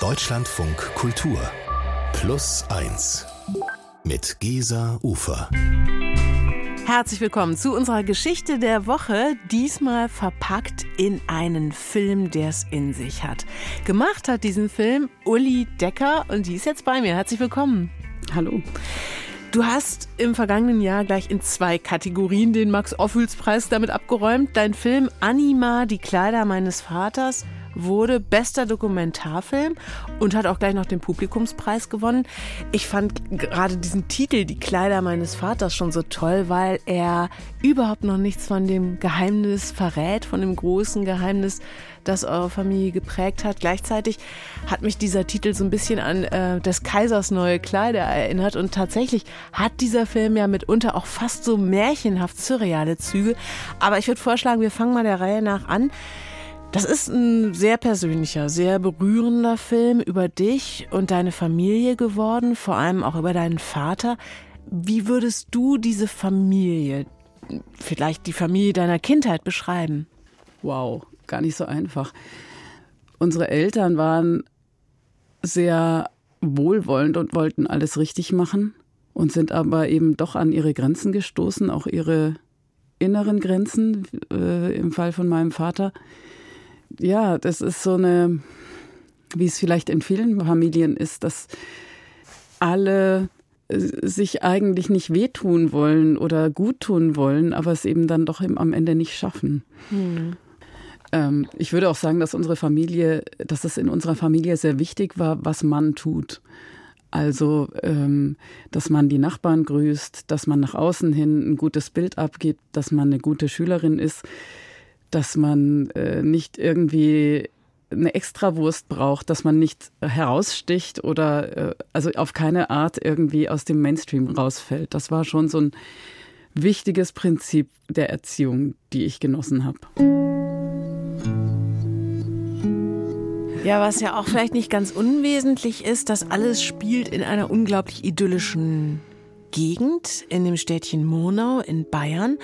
Deutschlandfunk Kultur Plus 1 mit Gesa Ufer. Herzlich willkommen zu unserer Geschichte der Woche, diesmal verpackt in einen Film, der es in sich hat. Gemacht hat diesen Film Uli Decker und die ist jetzt bei mir. Herzlich willkommen. Hallo. Du hast im vergangenen Jahr gleich in zwei Kategorien den Max-Ophüls-Preis damit abgeräumt. Dein Film Anima, die Kleider meines Vaters wurde bester Dokumentarfilm und hat auch gleich noch den Publikumspreis gewonnen. Ich fand gerade diesen Titel, Die Kleider meines Vaters, schon so toll, weil er überhaupt noch nichts von dem Geheimnis verrät, von dem großen Geheimnis, das eure Familie geprägt hat. Gleichzeitig hat mich dieser Titel so ein bisschen an äh, des Kaisers neue Kleider erinnert und tatsächlich hat dieser Film ja mitunter auch fast so märchenhaft surreale Züge. Aber ich würde vorschlagen, wir fangen mal der Reihe nach an. Das ist ein sehr persönlicher, sehr berührender Film über dich und deine Familie geworden, vor allem auch über deinen Vater. Wie würdest du diese Familie, vielleicht die Familie deiner Kindheit beschreiben? Wow, gar nicht so einfach. Unsere Eltern waren sehr wohlwollend und wollten alles richtig machen und sind aber eben doch an ihre Grenzen gestoßen, auch ihre inneren Grenzen äh, im Fall von meinem Vater ja, das ist so eine, wie es vielleicht in vielen Familien ist, dass alle äh, sich eigentlich nicht wehtun wollen oder gut tun wollen, aber es eben dann doch am Ende nicht schaffen. Hm. Ähm, ich würde auch sagen, dass unsere Familie, dass es in unserer Familie sehr wichtig war, was man tut. Also, ähm, dass man die Nachbarn grüßt, dass man nach außen hin ein gutes Bild abgibt, dass man eine gute Schülerin ist dass man äh, nicht irgendwie eine Extrawurst braucht, dass man nicht heraussticht oder äh, also auf keine Art irgendwie aus dem Mainstream rausfällt. Das war schon so ein wichtiges Prinzip der Erziehung, die ich genossen habe. Ja, was ja auch vielleicht nicht ganz unwesentlich ist, dass alles spielt in einer unglaublich idyllischen Gegend in dem Städtchen Monau in Bayern.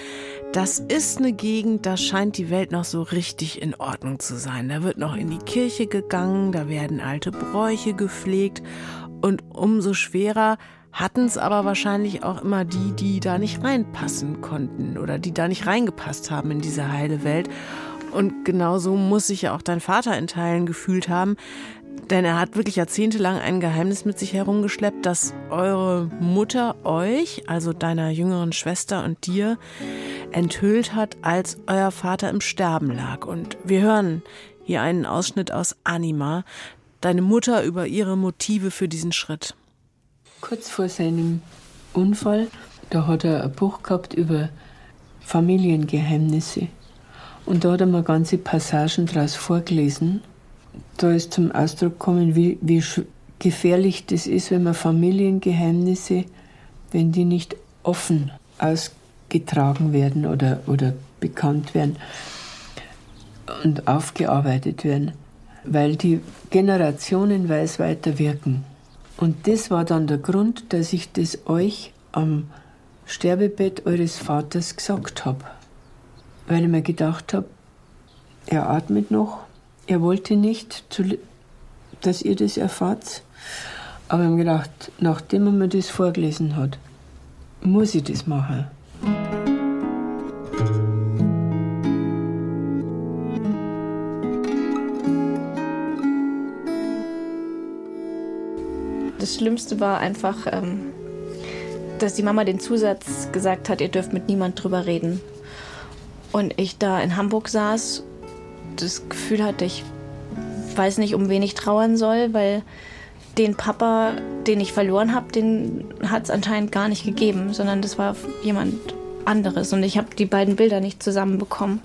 Das ist eine Gegend, da scheint die Welt noch so richtig in Ordnung zu sein. Da wird noch in die Kirche gegangen, da werden alte Bräuche gepflegt und umso schwerer hatten es aber wahrscheinlich auch immer die, die da nicht reinpassen konnten oder die da nicht reingepasst haben in diese heile Welt. Und genauso muss sich ja auch dein Vater in Teilen gefühlt haben, denn er hat wirklich jahrzehntelang ein Geheimnis mit sich herumgeschleppt, dass eure Mutter euch, also deiner jüngeren Schwester und dir, enthüllt hat, als euer Vater im Sterben lag. Und wir hören hier einen Ausschnitt aus Anima, deine Mutter über ihre Motive für diesen Schritt. Kurz vor seinem Unfall, da hat er ein Buch gehabt über Familiengeheimnisse. Und da hat er mir ganze Passagen daraus vorgelesen da ist zum Ausdruck gekommen, wie, wie gefährlich das ist, wenn man Familiengeheimnisse, wenn die nicht offen ausgetragen werden oder, oder bekannt werden und aufgearbeitet werden, weil die generationenweise weiter wirken. Und das war dann der Grund, dass ich das euch am Sterbebett eures Vaters gesagt habe. Weil ich mir gedacht habe, er atmet noch er wollte nicht, dass ihr das erfahrt. Aber ich habe gedacht, nachdem er mir das vorgelesen hat, muss ich das machen. Das Schlimmste war einfach, ähm, dass die Mama den Zusatz gesagt hat, ihr dürft mit niemand drüber reden. Und ich da in Hamburg saß das Gefühl hatte, ich weiß nicht, um wen ich trauern soll, weil den Papa, den ich verloren habe, den hat es anscheinend gar nicht gegeben, sondern das war jemand anderes und ich habe die beiden Bilder nicht zusammenbekommen.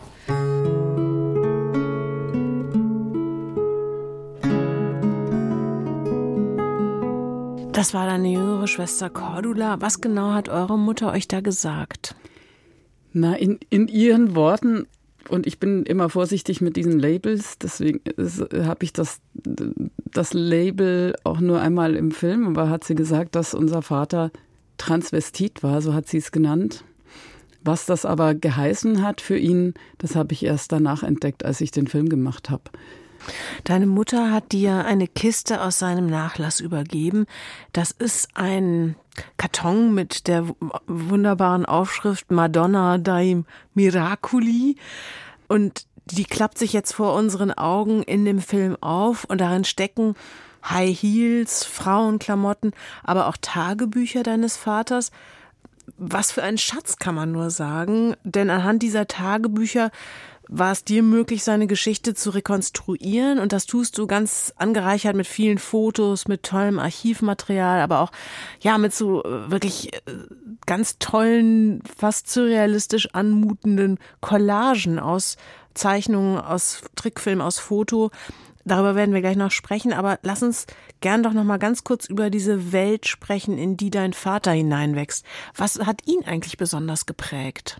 Das war deine jüngere Schwester Cordula. Was genau hat eure Mutter euch da gesagt? Na, in, in ihren Worten und ich bin immer vorsichtig mit diesen Labels, deswegen habe ich das, das Label auch nur einmal im Film, aber hat sie gesagt, dass unser Vater Transvestit war, so hat sie es genannt. Was das aber geheißen hat für ihn, das habe ich erst danach entdeckt, als ich den Film gemacht habe. Deine Mutter hat dir eine Kiste aus seinem Nachlass übergeben. Das ist ein Karton mit der wunderbaren Aufschrift Madonna dai Miraculi. Und die klappt sich jetzt vor unseren Augen in dem Film auf und darin stecken High Heels, Frauenklamotten, aber auch Tagebücher deines Vaters. Was für ein Schatz kann man nur sagen, denn anhand dieser Tagebücher war es dir möglich, seine Geschichte zu rekonstruieren und das tust du ganz angereichert mit vielen Fotos, mit tollem Archivmaterial, aber auch ja mit so äh, wirklich äh, ganz tollen, fast surrealistisch anmutenden Collagen aus Zeichnungen, aus Trickfilm, aus Foto. Darüber werden wir gleich noch sprechen, aber lass uns gern doch noch mal ganz kurz über diese Welt sprechen, in die dein Vater hineinwächst. Was hat ihn eigentlich besonders geprägt?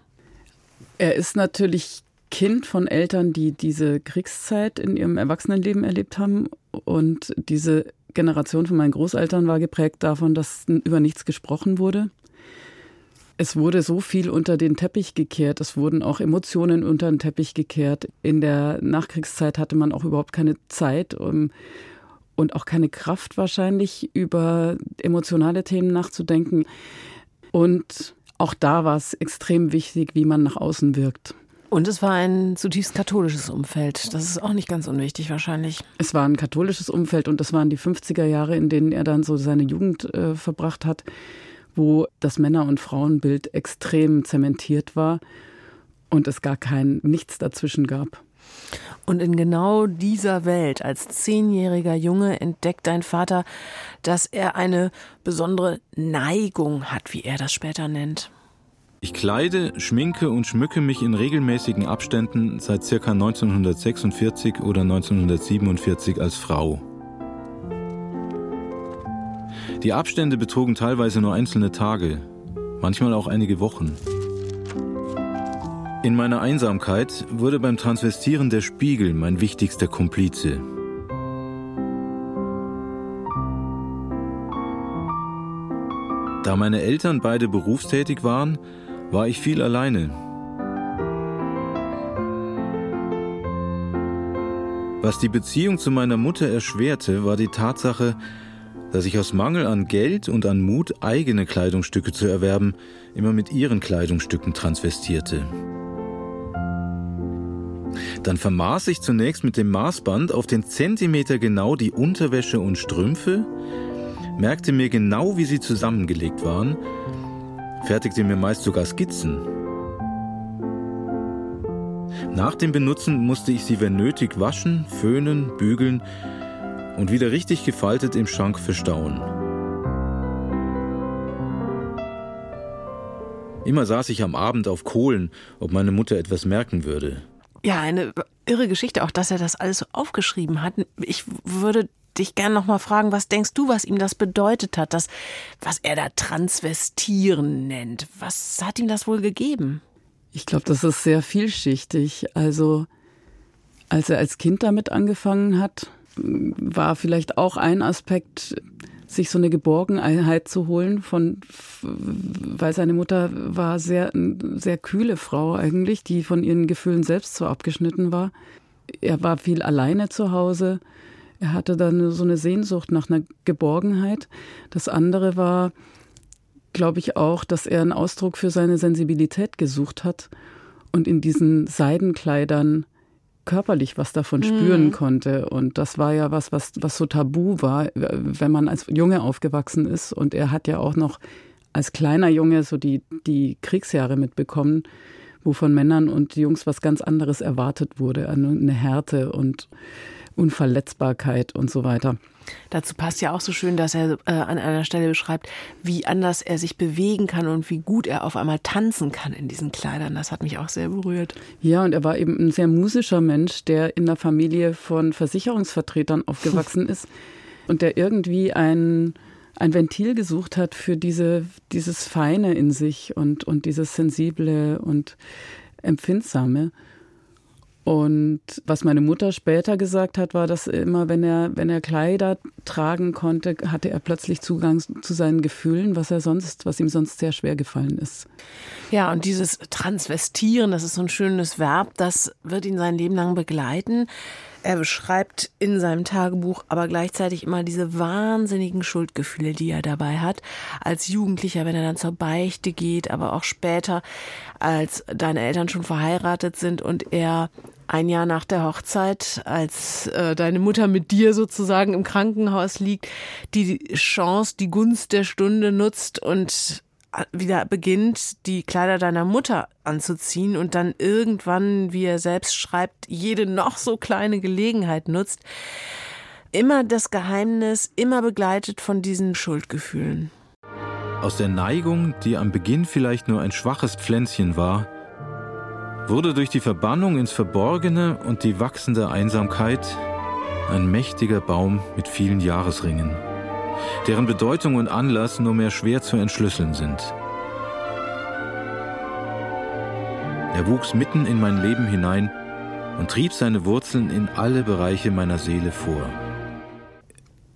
Er ist natürlich Kind von Eltern, die diese Kriegszeit in ihrem Erwachsenenleben erlebt haben. Und diese Generation von meinen Großeltern war geprägt davon, dass über nichts gesprochen wurde. Es wurde so viel unter den Teppich gekehrt. Es wurden auch Emotionen unter den Teppich gekehrt. In der Nachkriegszeit hatte man auch überhaupt keine Zeit um, und auch keine Kraft wahrscheinlich über emotionale Themen nachzudenken. Und auch da war es extrem wichtig, wie man nach außen wirkt. Und es war ein zutiefst katholisches Umfeld. Das ist auch nicht ganz unwichtig wahrscheinlich. Es war ein katholisches Umfeld und das waren die 50er Jahre, in denen er dann so seine Jugend äh, verbracht hat, wo das Männer- und Frauenbild extrem zementiert war und es gar kein nichts dazwischen gab. Und in genau dieser Welt als zehnjähriger Junge entdeckt dein Vater, dass er eine besondere Neigung hat, wie er das später nennt. Ich kleide, schminke und schmücke mich in regelmäßigen Abständen seit ca. 1946 oder 1947 als Frau. Die Abstände betrugen teilweise nur einzelne Tage, manchmal auch einige Wochen. In meiner Einsamkeit wurde beim Transvestieren der Spiegel mein wichtigster Komplize. Da meine Eltern beide berufstätig waren, war ich viel alleine. Was die Beziehung zu meiner Mutter erschwerte, war die Tatsache, dass ich aus Mangel an Geld und an Mut, eigene Kleidungsstücke zu erwerben, immer mit ihren Kleidungsstücken transvestierte. Dann vermaß ich zunächst mit dem Maßband auf den Zentimeter genau die Unterwäsche und Strümpfe, merkte mir genau, wie sie zusammengelegt waren fertigte mir meist sogar Skizzen. Nach dem Benutzen musste ich sie, wenn nötig, waschen, föhnen, bügeln und wieder richtig gefaltet im Schrank verstauen. Immer saß ich am Abend auf Kohlen, ob meine Mutter etwas merken würde. Ja, eine irre Geschichte, auch dass er das alles so aufgeschrieben hat. Ich würde dich gerne noch mal fragen, was denkst du, was ihm das bedeutet hat, das, was er da Transvestieren nennt? Was hat ihm das wohl gegeben? Ich glaube, das ist sehr vielschichtig. Also, als er als Kind damit angefangen hat, war vielleicht auch ein Aspekt, sich so eine Geborgenheit zu holen von, weil seine Mutter war sehr, sehr kühle Frau eigentlich, die von ihren Gefühlen selbst so abgeschnitten war. Er war viel alleine zu Hause er hatte dann so eine Sehnsucht nach einer Geborgenheit. Das andere war, glaube ich, auch, dass er einen Ausdruck für seine Sensibilität gesucht hat und in diesen Seidenkleidern körperlich was davon mhm. spüren konnte. Und das war ja was, was, was so tabu war, wenn man als Junge aufgewachsen ist. Und er hat ja auch noch als kleiner Junge so die, die Kriegsjahre mitbekommen, wo von Männern und Jungs was ganz anderes erwartet wurde, eine Härte und Unverletzbarkeit und so weiter. Dazu passt ja auch so schön, dass er äh, an einer Stelle beschreibt, wie anders er sich bewegen kann und wie gut er auf einmal tanzen kann in diesen Kleidern. Das hat mich auch sehr berührt. Ja, und er war eben ein sehr musischer Mensch, der in einer Familie von Versicherungsvertretern aufgewachsen ist und der irgendwie ein, ein Ventil gesucht hat für diese, dieses Feine in sich und, und dieses Sensible und Empfindsame. Und was meine Mutter später gesagt hat, war, dass immer, wenn er, wenn er Kleider tragen konnte, hatte er plötzlich Zugang zu seinen Gefühlen, was er sonst, was ihm sonst sehr schwer gefallen ist. Ja, und dieses Transvestieren, das ist so ein schönes Verb, das wird ihn sein Leben lang begleiten. Er beschreibt in seinem Tagebuch aber gleichzeitig immer diese wahnsinnigen Schuldgefühle, die er dabei hat. Als Jugendlicher, wenn er dann zur Beichte geht, aber auch später, als deine Eltern schon verheiratet sind und er ein Jahr nach der Hochzeit, als äh, deine Mutter mit dir sozusagen im Krankenhaus liegt, die Chance, die Gunst der Stunde nutzt und wieder beginnt, die Kleider deiner Mutter anzuziehen und dann irgendwann, wie er selbst schreibt, jede noch so kleine Gelegenheit nutzt. Immer das Geheimnis, immer begleitet von diesen Schuldgefühlen. Aus der Neigung, die am Beginn vielleicht nur ein schwaches Pflänzchen war, wurde durch die Verbannung ins Verborgene und die wachsende Einsamkeit ein mächtiger Baum mit vielen Jahresringen deren Bedeutung und Anlass nur mehr schwer zu entschlüsseln sind. Er wuchs mitten in mein Leben hinein und trieb seine Wurzeln in alle Bereiche meiner Seele vor.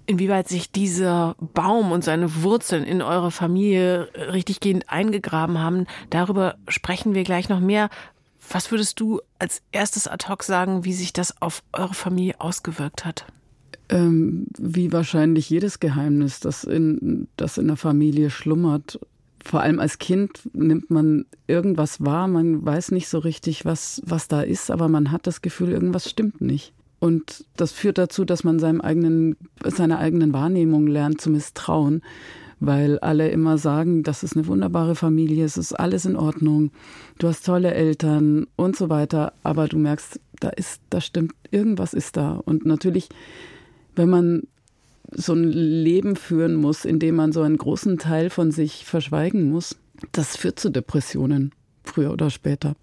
Inwieweit sich dieser Baum und seine Wurzeln in eure Familie richtiggehend eingegraben haben, darüber sprechen wir gleich noch mehr. Was würdest du als erstes ad hoc sagen, wie sich das auf eure Familie ausgewirkt hat? Ähm, wie wahrscheinlich jedes Geheimnis, das in, das in der Familie schlummert. Vor allem als Kind nimmt man irgendwas wahr, man weiß nicht so richtig, was, was da ist, aber man hat das Gefühl, irgendwas stimmt nicht. Und das führt dazu, dass man seinem eigenen, seiner eigenen Wahrnehmung lernt zu misstrauen, weil alle immer sagen, das ist eine wunderbare Familie, es ist alles in Ordnung, du hast tolle Eltern und so weiter, aber du merkst, da ist, da stimmt, irgendwas ist da. Und natürlich wenn man so ein Leben führen muss, in dem man so einen großen Teil von sich verschweigen muss, das führt zu Depressionen, früher oder später.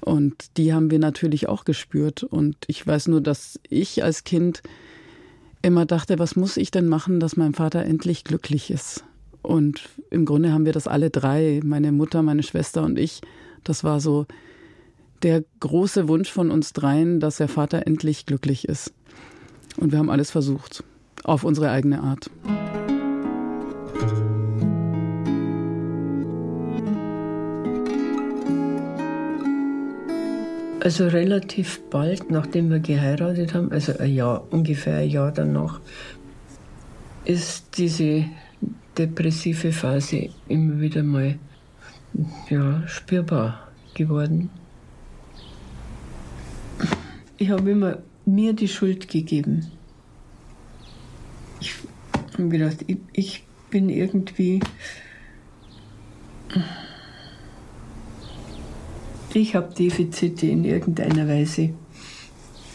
Und die haben wir natürlich auch gespürt. Und ich weiß nur, dass ich als Kind immer dachte, was muss ich denn machen, dass mein Vater endlich glücklich ist? Und im Grunde haben wir das alle drei, meine Mutter, meine Schwester und ich. Das war so der große Wunsch von uns dreien, dass der Vater endlich glücklich ist. Und wir haben alles versucht, auf unsere eigene Art. Also relativ bald, nachdem wir geheiratet haben, also ein Jahr, ungefähr ein Jahr danach, ist diese depressive Phase immer wieder mal ja, spürbar geworden. Ich habe immer mir die Schuld gegeben. Ich habe gedacht, ich, ich bin irgendwie. Ich habe Defizite in irgendeiner Weise,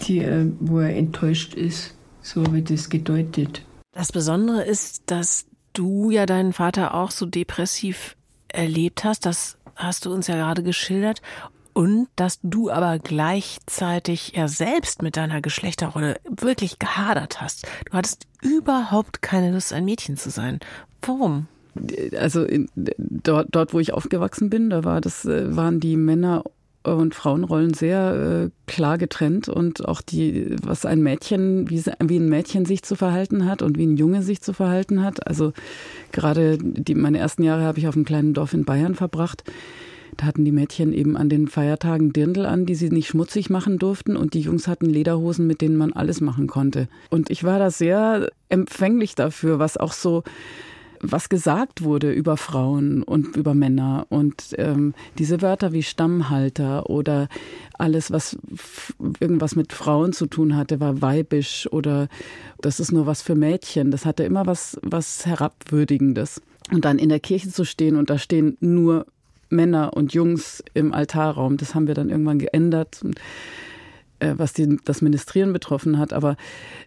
die, äh, wo er enttäuscht ist. So ich das gedeutet. Das Besondere ist, dass du ja deinen Vater auch so depressiv erlebt hast. Das hast du uns ja gerade geschildert. Und dass du aber gleichzeitig ja selbst mit deiner Geschlechterrolle wirklich gehadert hast. Du hattest überhaupt keine Lust, ein Mädchen zu sein. Warum? Also in, dort, dort, wo ich aufgewachsen bin, da war das, äh, waren die Männer und Frauenrollen sehr äh, klar getrennt und auch die, was ein Mädchen, wie, wie ein Mädchen sich zu verhalten hat und wie ein Junge sich zu verhalten hat. Also gerade die, meine ersten Jahre habe ich auf einem kleinen Dorf in Bayern verbracht. Da hatten die Mädchen eben an den Feiertagen Dirndl an, die sie nicht schmutzig machen durften und die Jungs hatten Lederhosen, mit denen man alles machen konnte. Und ich war da sehr empfänglich dafür, was auch so was gesagt wurde über Frauen und über Männer und ähm, diese Wörter wie Stammhalter oder alles, was irgendwas mit Frauen zu tun hatte, war weibisch oder das ist nur was für Mädchen. Das hatte immer was, was herabwürdigendes. Und dann in der Kirche zu stehen und da stehen nur Männer und Jungs im Altarraum. Das haben wir dann irgendwann geändert, äh, was die, das Ministrieren betroffen hat. Aber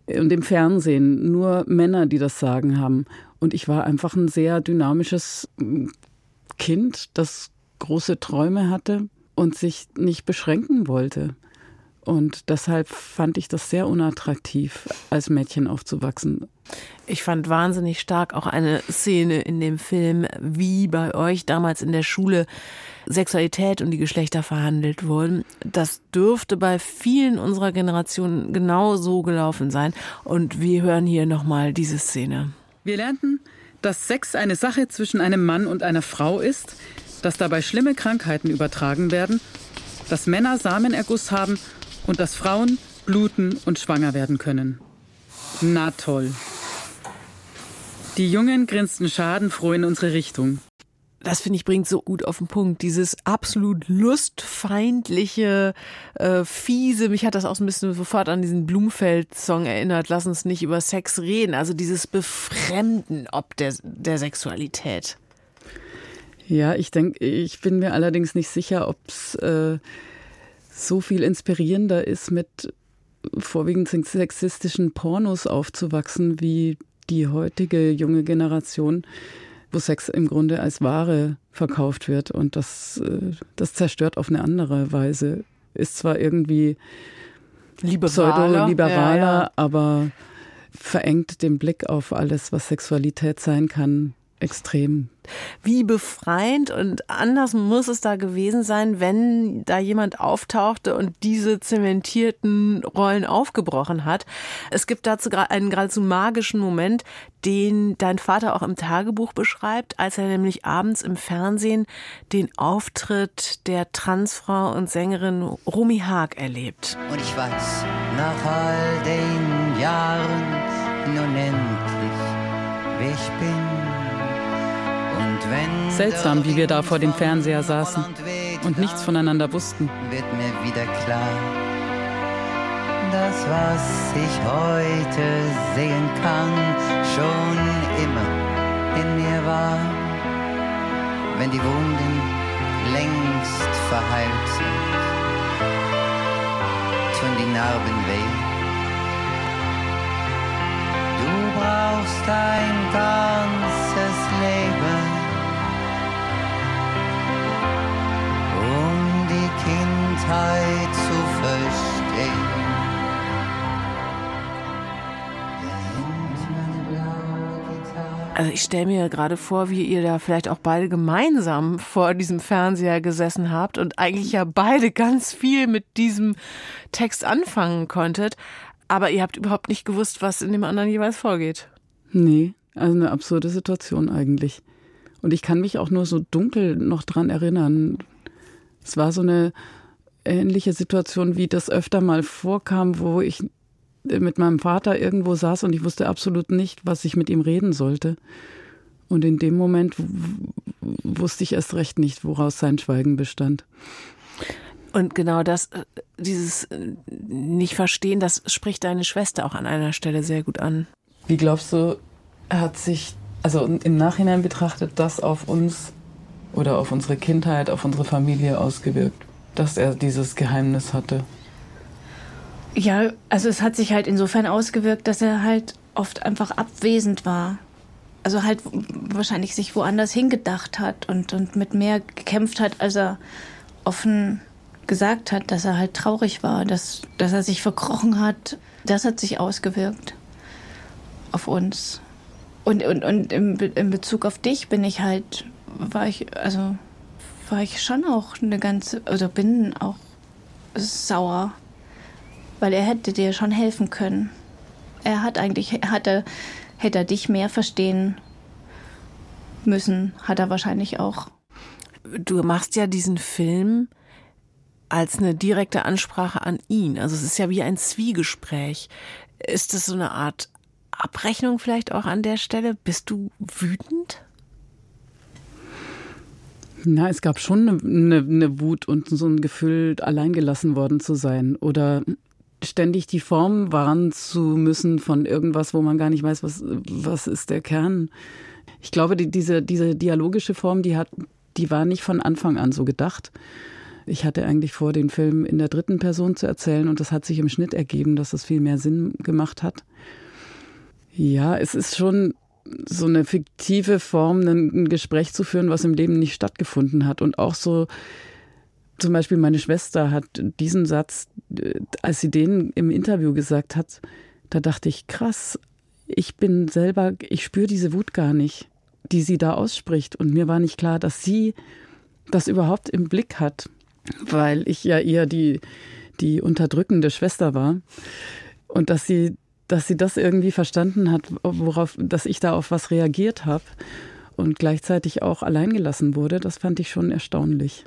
äh, und im Fernsehen nur Männer, die das Sagen haben. Und ich war einfach ein sehr dynamisches mm, Kind, das große Träume hatte und sich nicht beschränken wollte. Und deshalb fand ich das sehr unattraktiv, als Mädchen aufzuwachsen. Ich fand wahnsinnig stark auch eine Szene in dem Film, wie bei euch damals in der Schule Sexualität und die Geschlechter verhandelt wurden. Das dürfte bei vielen unserer Generation genau so gelaufen sein. Und wir hören hier nochmal diese Szene. Wir lernten, dass Sex eine Sache zwischen einem Mann und einer Frau ist, dass dabei schlimme Krankheiten übertragen werden, dass Männer Samenerguss haben und dass Frauen bluten und schwanger werden können. Na toll. Die Jungen grinsten schadenfroh in unsere Richtung das finde ich bringt so gut auf den Punkt. Dieses absolut lustfeindliche, äh, fiese, mich hat das auch so ein bisschen sofort an diesen Blumfeld-Song erinnert, lass uns nicht über Sex reden. Also dieses Befremden ob der, der Sexualität. Ja, ich denke, ich bin mir allerdings nicht sicher, ob es äh, so viel inspirierender ist, mit vorwiegend sexistischen Pornos aufzuwachsen, wie die heutige junge Generation wo Sex im Grunde als Ware verkauft wird. Und das, äh, das zerstört auf eine andere Weise. Ist zwar irgendwie pseudo-liberaler, ja, ja. aber verengt den Blick auf alles, was Sexualität sein kann, extrem. Wie befreiend und anders muss es da gewesen sein, wenn da jemand auftauchte und diese zementierten Rollen aufgebrochen hat. Es gibt dazu einen geradezu magischen Moment, den dein Vater auch im Tagebuch beschreibt, als er nämlich abends im Fernsehen den Auftritt der Transfrau und Sängerin Rumi Haag erlebt. Und ich weiß, nach all den Jahren nun endlich, wie ich bin Seltsam, wie wir da vor dem Fernseher saßen und nichts voneinander wussten. Wird mir wieder klar, das, was ich heute sehen kann, schon immer in mir war. Wenn die Wunden längst verheilt sind, tun die Narben weh. Du brauchst ein ganzes Leben Kindheit zu verstehen. Also ich stelle mir gerade vor, wie ihr da vielleicht auch beide gemeinsam vor diesem Fernseher gesessen habt und eigentlich ja beide ganz viel mit diesem Text anfangen konntet, aber ihr habt überhaupt nicht gewusst, was in dem anderen jeweils vorgeht. Nee, also eine absurde Situation eigentlich. Und ich kann mich auch nur so dunkel noch dran erinnern. Es war so eine ähnliche Situation, wie das öfter mal vorkam, wo ich mit meinem Vater irgendwo saß und ich wusste absolut nicht, was ich mit ihm reden sollte. Und in dem Moment wusste ich erst recht nicht, woraus sein Schweigen bestand. Und genau das, äh, dieses äh, nicht verstehen, das spricht deine Schwester auch an einer Stelle sehr gut an. Wie glaubst du, hat sich, also im Nachhinein betrachtet, das auf uns oder auf unsere Kindheit, auf unsere Familie ausgewirkt? Dass er dieses Geheimnis hatte? Ja, also es hat sich halt insofern ausgewirkt, dass er halt oft einfach abwesend war. Also halt wahrscheinlich sich woanders hingedacht hat und, und mit mehr gekämpft hat, als er offen gesagt hat, dass er halt traurig war, dass, dass er sich verkrochen hat. Das hat sich ausgewirkt auf uns. Und, und, und in, in Bezug auf dich bin ich halt, war ich, also war ich schon auch eine ganze, oder bin auch sauer, weil er hätte dir schon helfen können. Er hat eigentlich, hatte, hätte er dich mehr verstehen müssen, hat er wahrscheinlich auch. Du machst ja diesen Film als eine direkte Ansprache an ihn. Also es ist ja wie ein Zwiegespräch. Ist das so eine Art Abrechnung vielleicht auch an der Stelle? Bist du wütend? Na, es gab schon eine, eine, eine Wut und so ein Gefühl, alleingelassen worden zu sein oder ständig die Form wahren zu müssen von irgendwas, wo man gar nicht weiß, was, was ist der Kern. Ich glaube, die, diese, diese dialogische Form, die hat, die war nicht von Anfang an so gedacht. Ich hatte eigentlich vor, den Film in der dritten Person zu erzählen und das hat sich im Schnitt ergeben, dass das viel mehr Sinn gemacht hat. Ja, es ist schon so eine fiktive Form, ein Gespräch zu führen, was im Leben nicht stattgefunden hat. Und auch so, zum Beispiel meine Schwester hat diesen Satz, äh, als sie den im Interview gesagt hat, da dachte ich, krass, ich bin selber, ich spüre diese Wut gar nicht, die sie da ausspricht. Und mir war nicht klar, dass sie das überhaupt im Blick hat, weil ich ja eher die, die unterdrückende Schwester war. Und dass sie dass sie das irgendwie verstanden hat, worauf, dass ich da auf was reagiert habe und gleichzeitig auch alleingelassen wurde, das fand ich schon erstaunlich.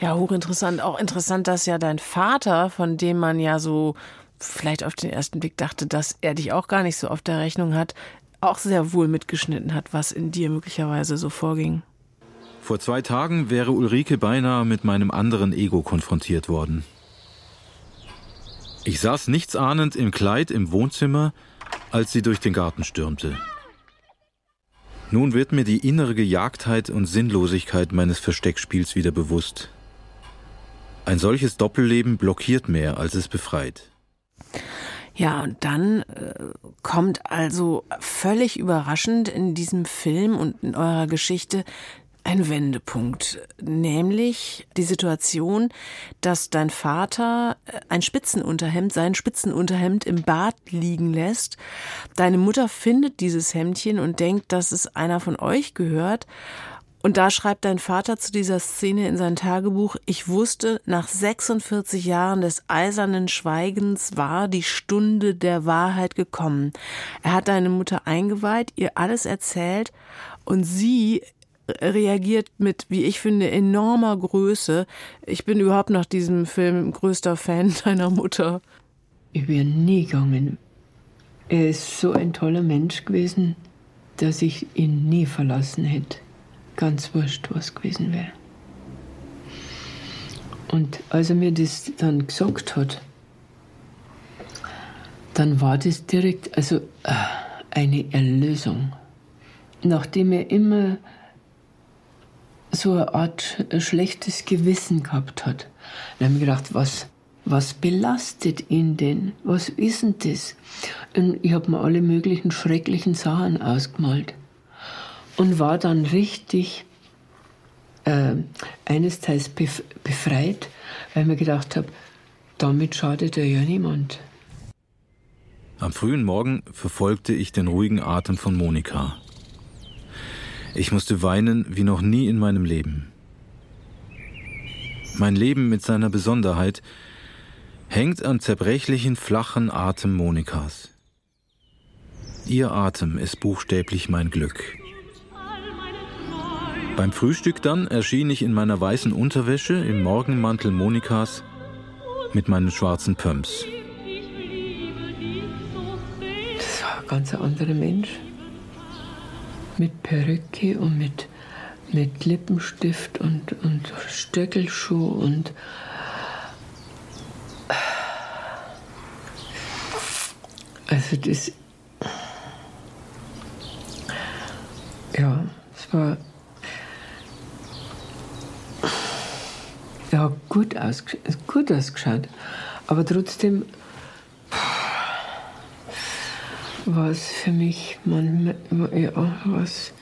Ja, hochinteressant. Auch interessant, dass ja dein Vater, von dem man ja so vielleicht auf den ersten Blick dachte, dass er dich auch gar nicht so auf der Rechnung hat, auch sehr wohl mitgeschnitten hat, was in dir möglicherweise so vorging. Vor zwei Tagen wäre Ulrike beinahe mit meinem anderen Ego konfrontiert worden. Ich saß nichtsahnend im Kleid im Wohnzimmer, als sie durch den Garten stürmte. Nun wird mir die innere Gejagtheit und Sinnlosigkeit meines Versteckspiels wieder bewusst. Ein solches Doppelleben blockiert mehr, als es befreit. Ja, und dann äh, kommt also völlig überraschend in diesem Film und in eurer Geschichte ein Wendepunkt, nämlich die Situation, dass dein Vater äh, ein Spitzenunterhemd, sein Spitzenunterhemd im Bad liegen lässt. Deine Mutter findet dieses Hemdchen und denkt, dass es einer von euch gehört. Und da schreibt dein Vater zu dieser Szene in sein Tagebuch, ich wusste, nach 46 Jahren des eisernen Schweigens war die Stunde der Wahrheit gekommen. Er hat deine Mutter eingeweiht, ihr alles erzählt und sie reagiert mit, wie ich finde, enormer Größe. Ich bin überhaupt nach diesem Film größter Fan deiner Mutter. Ich wäre nie gegangen. Er ist so ein toller Mensch gewesen, dass ich ihn nie verlassen hätte. Ganz wurscht, was gewesen wäre. Und als er mir das dann gesagt hat, dann war das direkt also äh, eine Erlösung. Nachdem er immer so eine Art schlechtes Gewissen gehabt hat. Dann habe ich gedacht, was, was belastet ihn denn? Was ist denn das? Und ich habe mir alle möglichen schrecklichen Sachen ausgemalt und war dann richtig äh, eines Teils befreit, weil ich mir gedacht habe, damit schadet er ja niemand. Am frühen Morgen verfolgte ich den ruhigen Atem von Monika. Ich musste weinen wie noch nie in meinem Leben. Mein Leben mit seiner Besonderheit hängt am zerbrechlichen, flachen Atem Monikas. Ihr Atem ist buchstäblich mein Glück. Beim Frühstück dann erschien ich in meiner weißen Unterwäsche im Morgenmantel Monikas mit meinen schwarzen Pumps. Das war ein ganz anderer Mensch mit Perücke und mit, mit Lippenstift und, und Stöckelschuh und also das ja, es war ja gut, ausge gut ausgeschaut, aber trotzdem war es für mich manchmal ja, was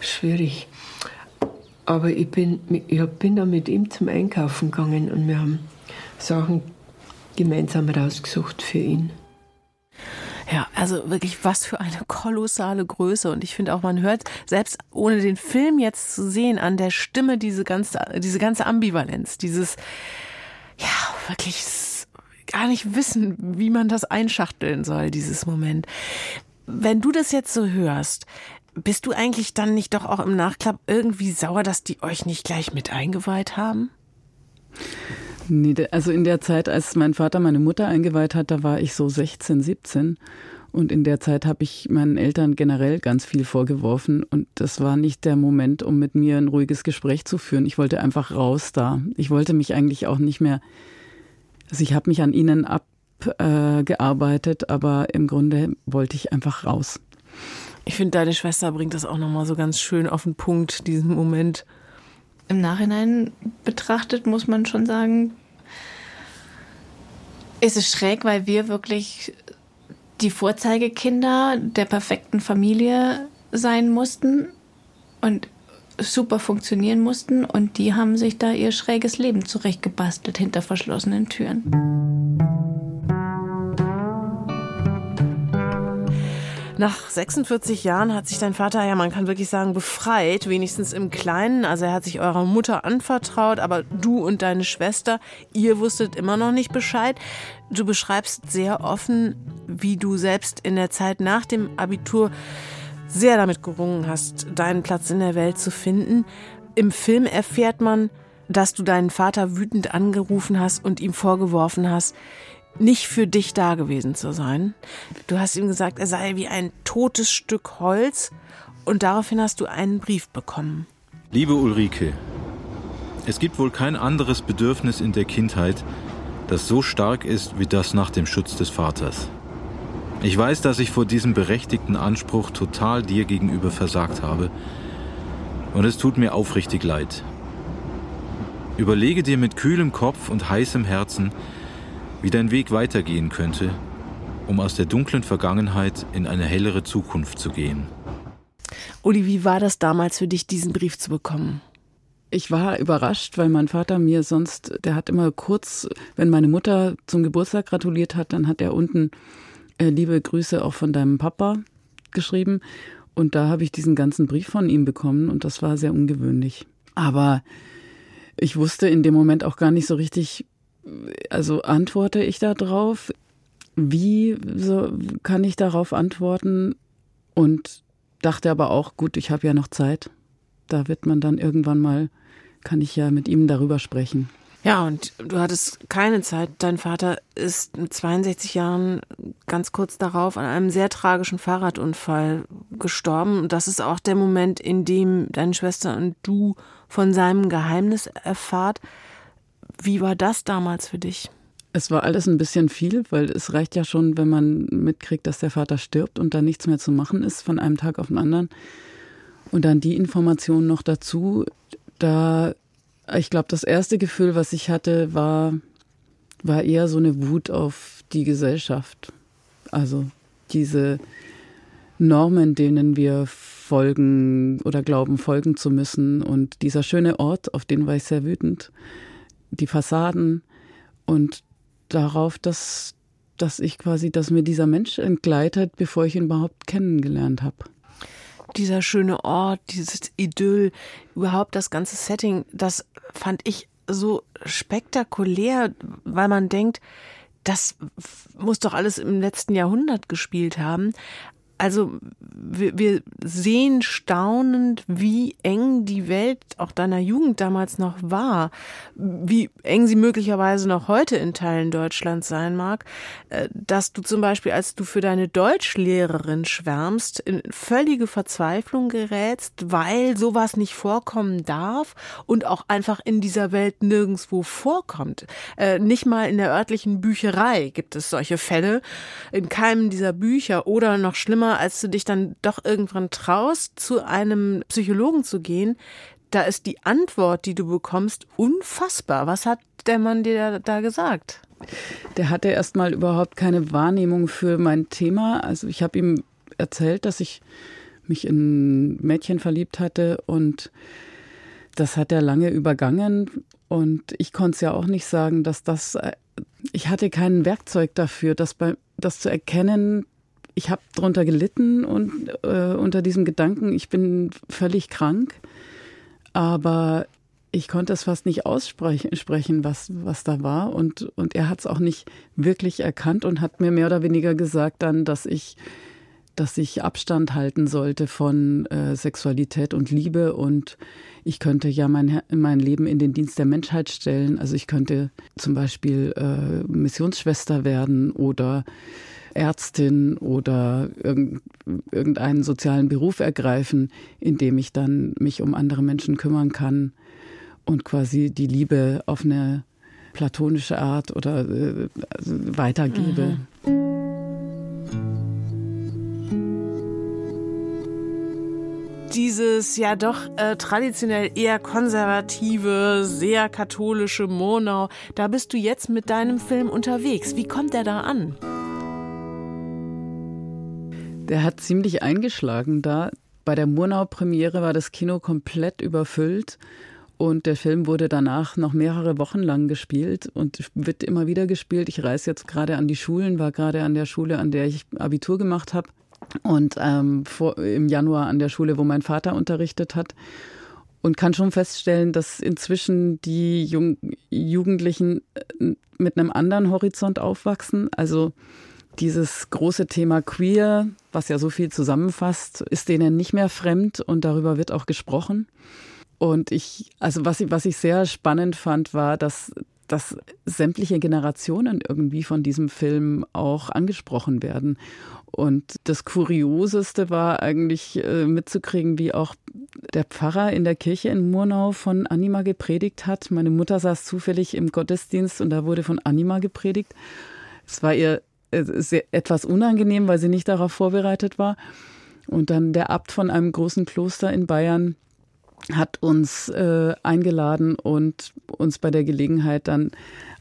schwierig. Aber ich bin, ich bin dann mit ihm zum Einkaufen gegangen und wir haben Sachen gemeinsam rausgesucht für ihn. Ja, also wirklich was für eine kolossale Größe. Und ich finde auch, man hört, selbst ohne den Film jetzt zu sehen, an der Stimme diese ganze, diese ganze Ambivalenz, dieses, ja, wirklich gar nicht wissen, wie man das einschachteln soll, dieses Moment. Wenn du das jetzt so hörst, bist du eigentlich dann nicht doch auch im Nachklapp irgendwie sauer, dass die euch nicht gleich mit eingeweiht haben? Nee, also in der Zeit, als mein Vater meine Mutter eingeweiht hat, da war ich so 16, 17. Und in der Zeit habe ich meinen Eltern generell ganz viel vorgeworfen. Und das war nicht der Moment, um mit mir ein ruhiges Gespräch zu führen. Ich wollte einfach raus da. Ich wollte mich eigentlich auch nicht mehr also ich habe mich an ihnen abgearbeitet, äh, aber im Grunde wollte ich einfach raus. Ich finde, deine Schwester bringt das auch nochmal so ganz schön auf den Punkt, diesen Moment. Im Nachhinein betrachtet muss man schon sagen, ist es schräg, weil wir wirklich die Vorzeigekinder der perfekten Familie sein mussten. Und super funktionieren mussten und die haben sich da ihr schräges Leben zurechtgebastelt hinter verschlossenen Türen. Nach 46 Jahren hat sich dein Vater, ja, man kann wirklich sagen, befreit, wenigstens im Kleinen. Also er hat sich eurer Mutter anvertraut, aber du und deine Schwester, ihr wusstet immer noch nicht Bescheid. Du beschreibst sehr offen, wie du selbst in der Zeit nach dem Abitur sehr damit gerungen hast, deinen Platz in der Welt zu finden. Im Film erfährt man, dass du deinen Vater wütend angerufen hast und ihm vorgeworfen hast, nicht für dich da gewesen zu sein. Du hast ihm gesagt, er sei wie ein totes Stück Holz und daraufhin hast du einen Brief bekommen. Liebe Ulrike, es gibt wohl kein anderes Bedürfnis in der Kindheit, das so stark ist wie das nach dem Schutz des Vaters. Ich weiß, dass ich vor diesem berechtigten Anspruch total dir gegenüber versagt habe. Und es tut mir aufrichtig leid. Überlege dir mit kühlem Kopf und heißem Herzen, wie dein Weg weitergehen könnte, um aus der dunklen Vergangenheit in eine hellere Zukunft zu gehen. Uli, wie war das damals für dich, diesen Brief zu bekommen? Ich war überrascht, weil mein Vater mir sonst, der hat immer kurz, wenn meine Mutter zum Geburtstag gratuliert hat, dann hat er unten liebe Grüße auch von deinem Papa geschrieben. Und da habe ich diesen ganzen Brief von ihm bekommen und das war sehr ungewöhnlich. Aber ich wusste in dem Moment auch gar nicht so richtig, also antworte ich da drauf? Wie so kann ich darauf antworten? Und dachte aber auch, gut, ich habe ja noch Zeit. Da wird man dann irgendwann mal kann ich ja mit ihm darüber sprechen. Ja, und du hattest keine Zeit. Dein Vater ist mit 62 Jahren ganz kurz darauf an einem sehr tragischen Fahrradunfall gestorben. Und das ist auch der Moment, in dem deine Schwester und du von seinem Geheimnis erfahrt. Wie war das damals für dich? Es war alles ein bisschen viel, weil es reicht ja schon, wenn man mitkriegt, dass der Vater stirbt und dann nichts mehr zu machen ist von einem Tag auf den anderen. Und dann die Information noch dazu, da, ich glaube, das erste Gefühl, was ich hatte, war, war eher so eine Wut auf die Gesellschaft. Also diese Normen, denen wir folgen oder glauben, folgen zu müssen. Und dieser schöne Ort, auf den war ich sehr wütend. Die Fassaden und darauf, dass, dass ich quasi, dass mir dieser Mensch entgleitet, bevor ich ihn überhaupt kennengelernt habe dieser schöne Ort, dieses Idyll, überhaupt das ganze Setting, das fand ich so spektakulär, weil man denkt, das muss doch alles im letzten Jahrhundert gespielt haben also wir, wir sehen staunend, wie eng die Welt auch deiner Jugend damals noch war, wie eng sie möglicherweise noch heute in Teilen Deutschlands sein mag, äh, dass du zum Beispiel, als du für deine Deutschlehrerin schwärmst, in völlige Verzweiflung gerätst, weil sowas nicht vorkommen darf und auch einfach in dieser Welt nirgendwo vorkommt. Äh, nicht mal in der örtlichen Bücherei gibt es solche Fälle, in keinem dieser Bücher oder noch schlimmer als du dich dann doch irgendwann traust, zu einem Psychologen zu gehen, da ist die Antwort, die du bekommst, unfassbar. Was hat der Mann dir da gesagt? Der hatte erstmal überhaupt keine Wahrnehmung für mein Thema. Also ich habe ihm erzählt, dass ich mich in Mädchen verliebt hatte und das hat er lange übergangen und ich konnte es ja auch nicht sagen, dass das ich hatte kein Werkzeug dafür, das bei das zu erkennen, ich habe darunter gelitten und äh, unter diesem Gedanken, ich bin völlig krank. Aber ich konnte es fast nicht aussprechen, was, was da war. Und, und er hat es auch nicht wirklich erkannt und hat mir mehr oder weniger gesagt dann, dass ich, dass ich Abstand halten sollte von äh, Sexualität und Liebe und ich könnte ja mein, mein Leben in den Dienst der Menschheit stellen. Also ich könnte zum Beispiel äh, Missionsschwester werden oder Ärztin oder irgendeinen sozialen Beruf ergreifen, in dem ich dann mich um andere Menschen kümmern kann und quasi die Liebe auf eine platonische Art oder äh, weitergebe. Mhm. dieses ja doch äh, traditionell eher konservative, sehr katholische Monau, da bist du jetzt mit deinem Film unterwegs. Wie kommt der da an? Der hat ziemlich eingeschlagen da. Bei der Murnau-Premiere war das Kino komplett überfüllt und der Film wurde danach noch mehrere Wochen lang gespielt und wird immer wieder gespielt. Ich reise jetzt gerade an die Schulen, war gerade an der Schule, an der ich Abitur gemacht habe und ähm, vor, im Januar an der Schule, wo mein Vater unterrichtet hat und kann schon feststellen, dass inzwischen die Jung Jugendlichen äh, mit einem anderen Horizont aufwachsen. Also dieses große Thema Queer, was ja so viel zusammenfasst, ist denen nicht mehr fremd und darüber wird auch gesprochen. Und ich, also was ich, was ich sehr spannend fand, war, dass, dass sämtliche Generationen irgendwie von diesem Film auch angesprochen werden. Und das Kurioseste war eigentlich äh, mitzukriegen, wie auch der Pfarrer in der Kirche in Murnau von Anima gepredigt hat. Meine Mutter saß zufällig im Gottesdienst und da wurde von Anima gepredigt. Es war ihr sehr, etwas unangenehm, weil sie nicht darauf vorbereitet war. Und dann der Abt von einem großen Kloster in Bayern hat uns äh, eingeladen und uns bei der Gelegenheit dann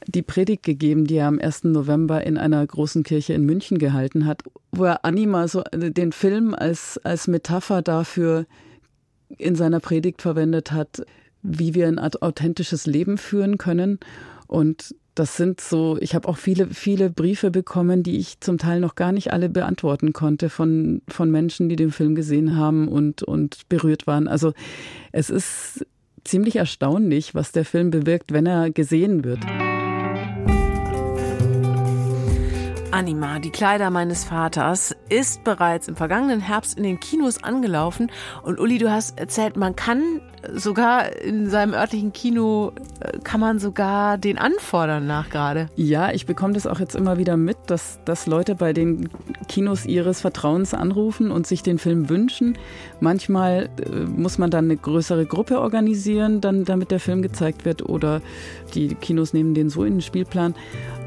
die Predigt gegeben, die er am 1. November in einer großen Kirche in München gehalten hat, wo er Anima so äh, den Film als, als Metapher dafür in seiner Predigt verwendet hat, wie wir ein authentisches Leben führen können. Und das sind so, ich habe auch viele, viele Briefe bekommen, die ich zum Teil noch gar nicht alle beantworten konnte von, von Menschen, die den Film gesehen haben und, und berührt waren. Also es ist ziemlich erstaunlich, was der Film bewirkt, wenn er gesehen wird. Anima, die Kleider meines Vaters, ist bereits im vergangenen Herbst in den Kinos angelaufen. Und Uli, du hast erzählt, man kann sogar in seinem örtlichen Kino, äh, kann man sogar den anfordern nach gerade. Ja, ich bekomme das auch jetzt immer wieder mit, dass, dass Leute bei den Kinos ihres Vertrauens anrufen und sich den Film wünschen. Manchmal äh, muss man dann eine größere Gruppe organisieren, dann, damit der Film gezeigt wird oder die Kinos nehmen den so in den Spielplan.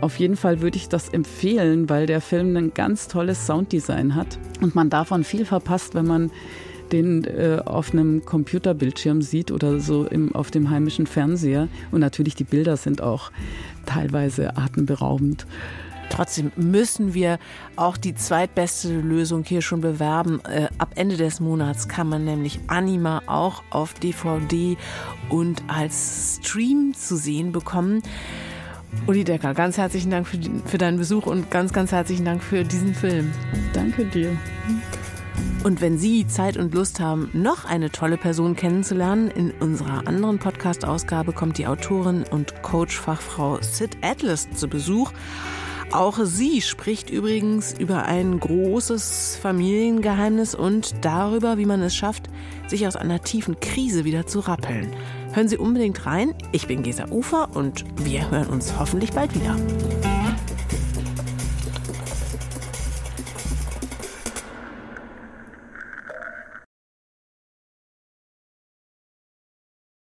Auf jeden Fall würde ich das empfehlen, weil der Film ein ganz tolles Sounddesign hat und man davon viel verpasst, wenn man den äh, auf einem Computerbildschirm sieht oder so im, auf dem heimischen Fernseher. Und natürlich die Bilder sind auch teilweise atemberaubend. Trotzdem müssen wir auch die zweitbeste Lösung hier schon bewerben. Äh, ab Ende des Monats kann man nämlich Anima auch auf DVD und als Stream zu sehen bekommen. Uli Decker, ganz herzlichen Dank für, für deinen Besuch und ganz, ganz herzlichen Dank für diesen Film. Danke dir. Und wenn Sie Zeit und Lust haben, noch eine tolle Person kennenzulernen, in unserer anderen Podcast-Ausgabe kommt die Autorin und Coach-Fachfrau Sid Atlas zu Besuch. Auch sie spricht übrigens über ein großes Familiengeheimnis und darüber, wie man es schafft, sich aus einer tiefen Krise wieder zu rappeln. Hören Sie unbedingt rein. Ich bin Gesa Ufer und wir hören uns hoffentlich bald wieder.